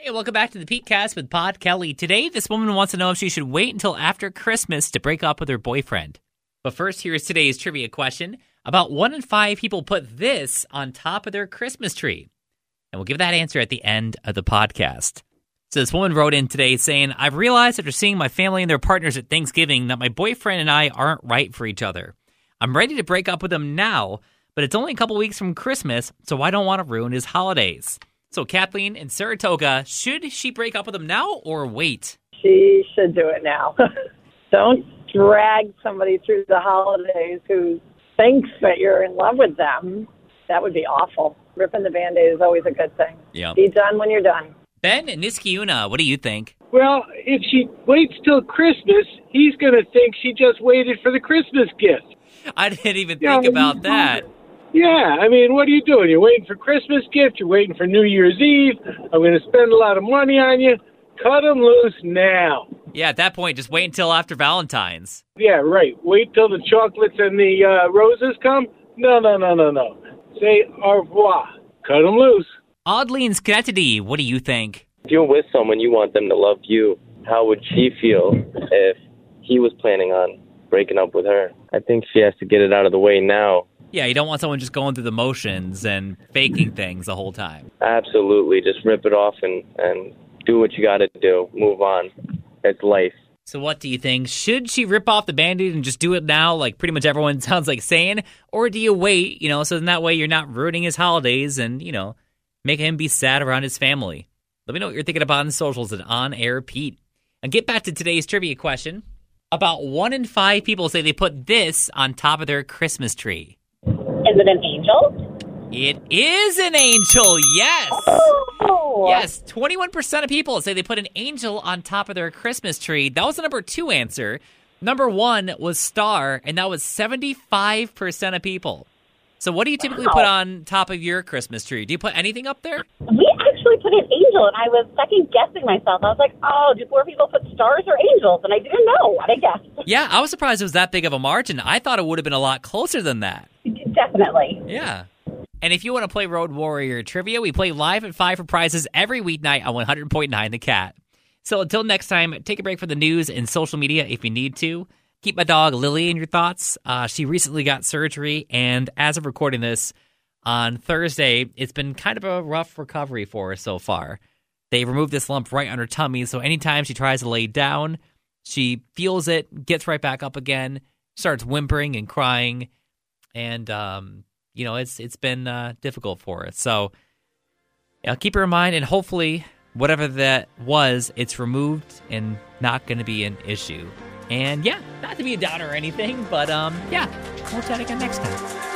Hey, welcome back to the Pete Cast with Pod Kelly. Today, this woman wants to know if she should wait until after Christmas to break up with her boyfriend. But first, here's today's trivia question. About one in five people put this on top of their Christmas tree. And we'll give that answer at the end of the podcast. So this woman wrote in today saying, I've realized after seeing my family and their partners at Thanksgiving that my boyfriend and I aren't right for each other. I'm ready to break up with him now, but it's only a couple weeks from Christmas, so I don't want to ruin his holidays. So Kathleen in Saratoga, should she break up with him now or wait? She should do it now. Don't drag somebody through the holidays who thinks that you're in love with them. That would be awful. Ripping the band aid is always a good thing. Yeah. Be done when you're done. Ben in Niskayuna, what do you think? Well, if she waits till Christmas, he's going to think she just waited for the Christmas gift. I didn't even Yeah, think about that. Yeah, I mean, what are you doing? You're waiting for Christmas gift. You're waiting for New Year's Eve. I'm going to spend a lot of money on you. Cut them loose now. Yeah, at that point, just wait until after Valentine's. Yeah, right. Wait till the chocolates and the uh, roses come. No, no, no, no, no. Say au revoir. Cut them loose. Oddly and Schenectady, what do you think? If you're with someone, you want them to love you. How would she feel if he was planning on breaking up with her? I think she has to get it out of the way now. Yeah, you don't want someone just going through the motions and faking things the whole time. Absolutely. Just rip it off and, and do what you got to do. Move on. It's life. So, what do you think? Should she rip off the band aid and just do it now, like pretty much everyone sounds like saying? Or do you wait, you know, so then that way you're not ruining his holidays and, you know, making him be sad around his family? Let me know what you're thinking about on the socials at On Air Pete. And get back to today's trivia question. About one in five people say they put this on top of their Christmas tree. Is it an angel? It is an angel, yes. Oh. Yes, 21% of people say they put an angel on top of their Christmas tree. That was the number two answer. Number one was star, and that was 75% of people. So, what do you typically Wow. put on top of your Christmas tree? Do you put anything up there? We actually put an angel, and I was second guessing myself. I was like, oh, do more people put stars or angels? And I didn't know what I guessed. Yeah, I was surprised it was that big of a margin. I thought it would have been a lot closer than that. Definitely. Yeah. And if you want to play Road Warrior Trivia, we play live at 5 for prizes every weeknight on 100.9 The Cat. So until next time, take a break from the news and social media if you need to. Keep my dog Lily in your thoughts. Uh, she recently got surgery, and as of recording this on Thursday, it's been kind of a rough recovery for her so far. They removed this lump right on her tummy, so anytime she tries to lay down, she feels it, gets right back up again, starts whimpering and crying, and um, you know it's it's been uh, difficult for her. So yeah, keep her in mind, and hopefully whatever that was, it's removed and not going to be an issue. And yeah, not to be a downer or anything, but um, yeah, we'll chat again next time.